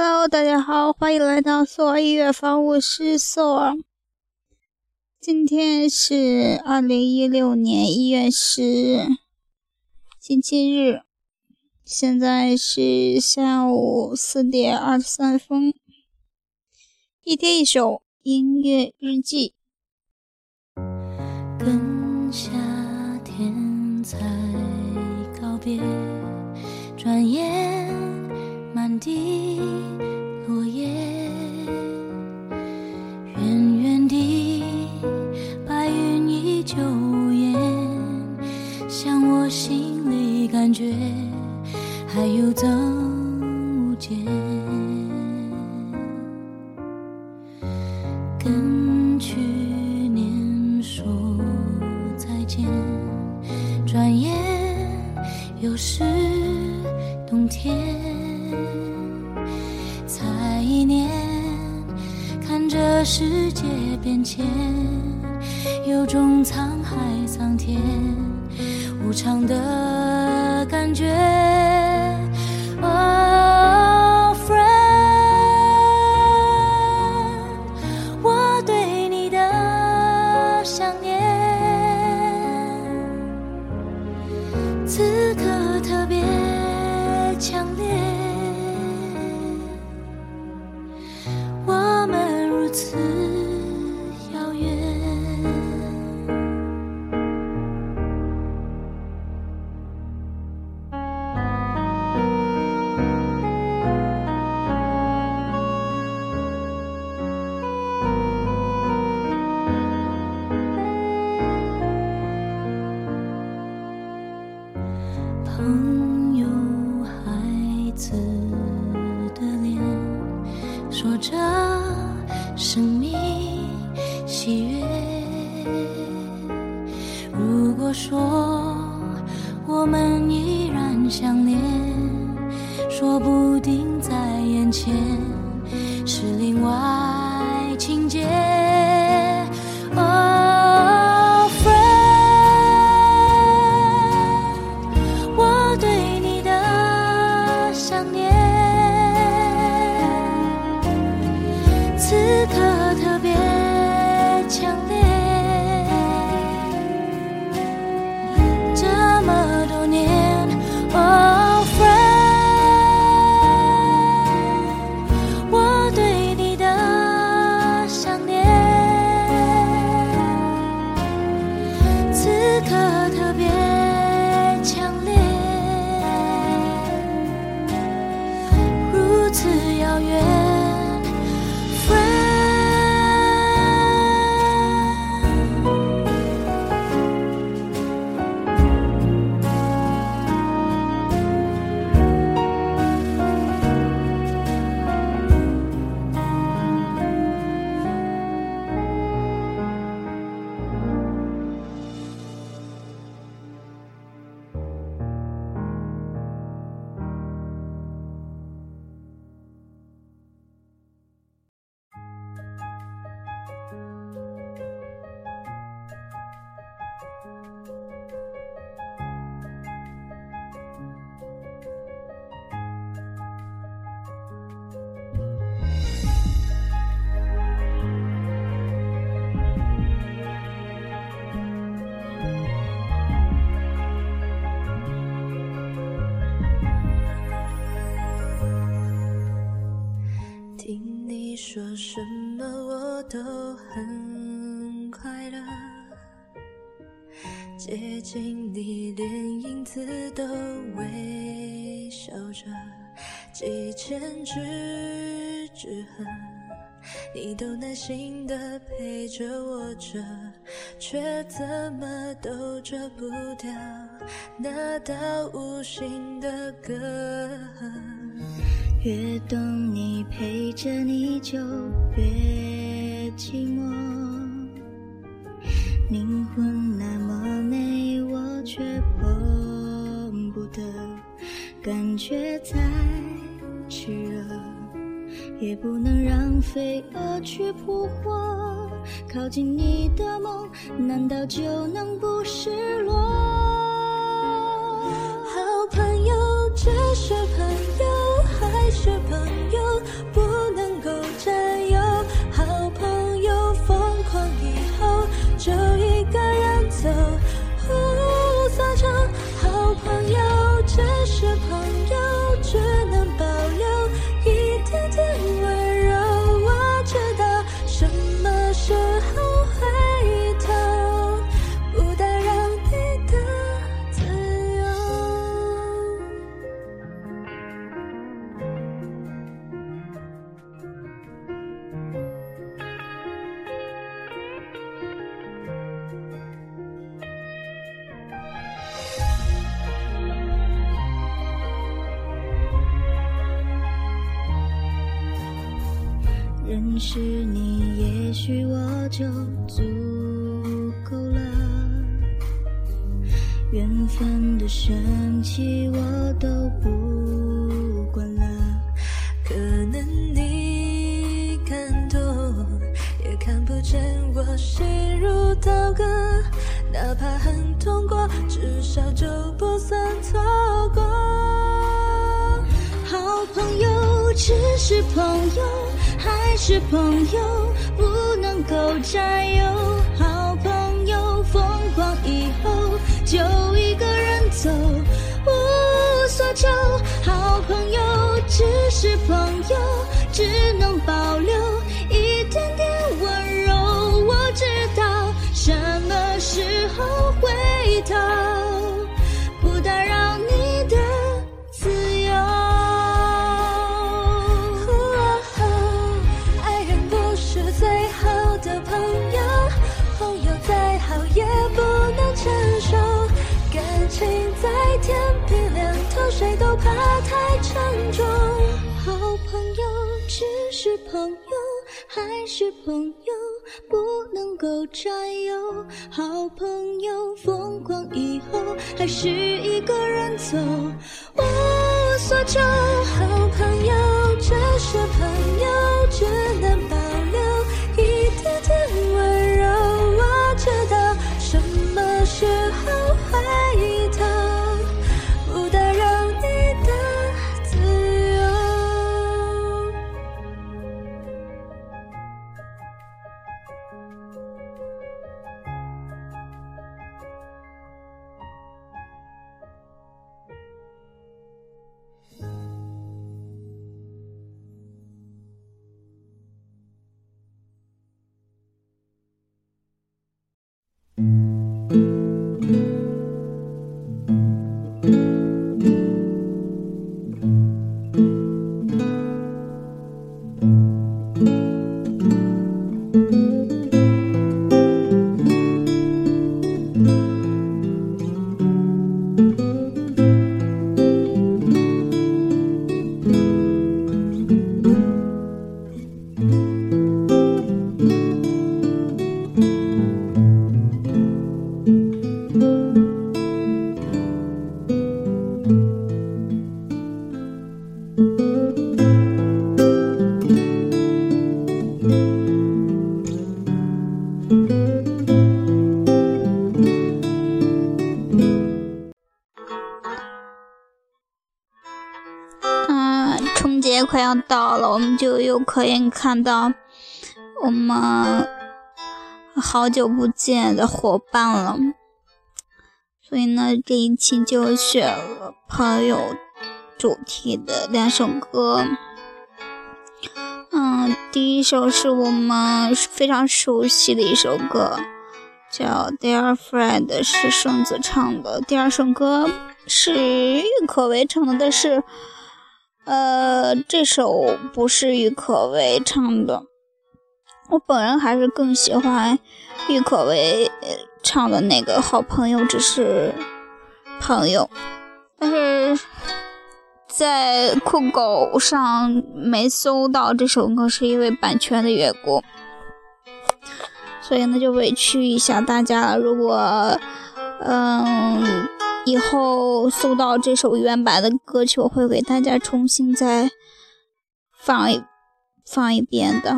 Hello，大家好，欢迎来到索尔音乐房，我是索尔。今天是二零一六年一月十日，星期日，现在是下午四点二十三分。一天一首音乐日记。跟夏天才告别，转眼满地云依旧无言，像我心里感觉还有增无减，跟去年说再见，转眼又是冬天。才一年，看着世界变迁，有种沧海桑田无常的感觉。Oh friend，我对你的想念，此刻特别强烈。我们如此说不定在眼前是另外听你说什么我都很快乐，接近你连影子都微笑着，几千只纸鹤，你都耐心的陪着我着，却怎么都遮不掉那道无形的隔。越懂你，陪着你就越寂寞。灵魂那么美，也不能让飞蛾去扑火。靠近你的梦，难道就能不失落？是你，也许我就足够了。缘分的神奇我都不管了。可能你看透，也看不见我心如刀割。哪怕很痛过，至少就不算错是朋友不能够占有。好朋友疯狂以后就一个人走，无所求。好朋友只是朋友，只谁都怕太沉重。好朋友只是朋友，还是朋友不能够占有。好朋友疯狂以后，还是一个人走，无所求。好朋友只是朋友，快要到了，我们就又可以看到我们好久不见的伙伴了。所以呢，这一期就选了朋友主题的两首歌。嗯，第一首是我们非常熟悉的一首歌，叫《Dear Friend》，是顺子唱的。第二首歌是郁可唯唱的，但是。呃，这首不是郁可唯唱的，我本人还是更喜欢郁可唯唱的那个《好朋友只是朋友》，但是在酷狗上没搜到这首歌，是因为版权的缘故，所以呢就委屈一下大家了。如果嗯。以后搜到这首原版的歌曲，我会给大家重新再放一放一遍的。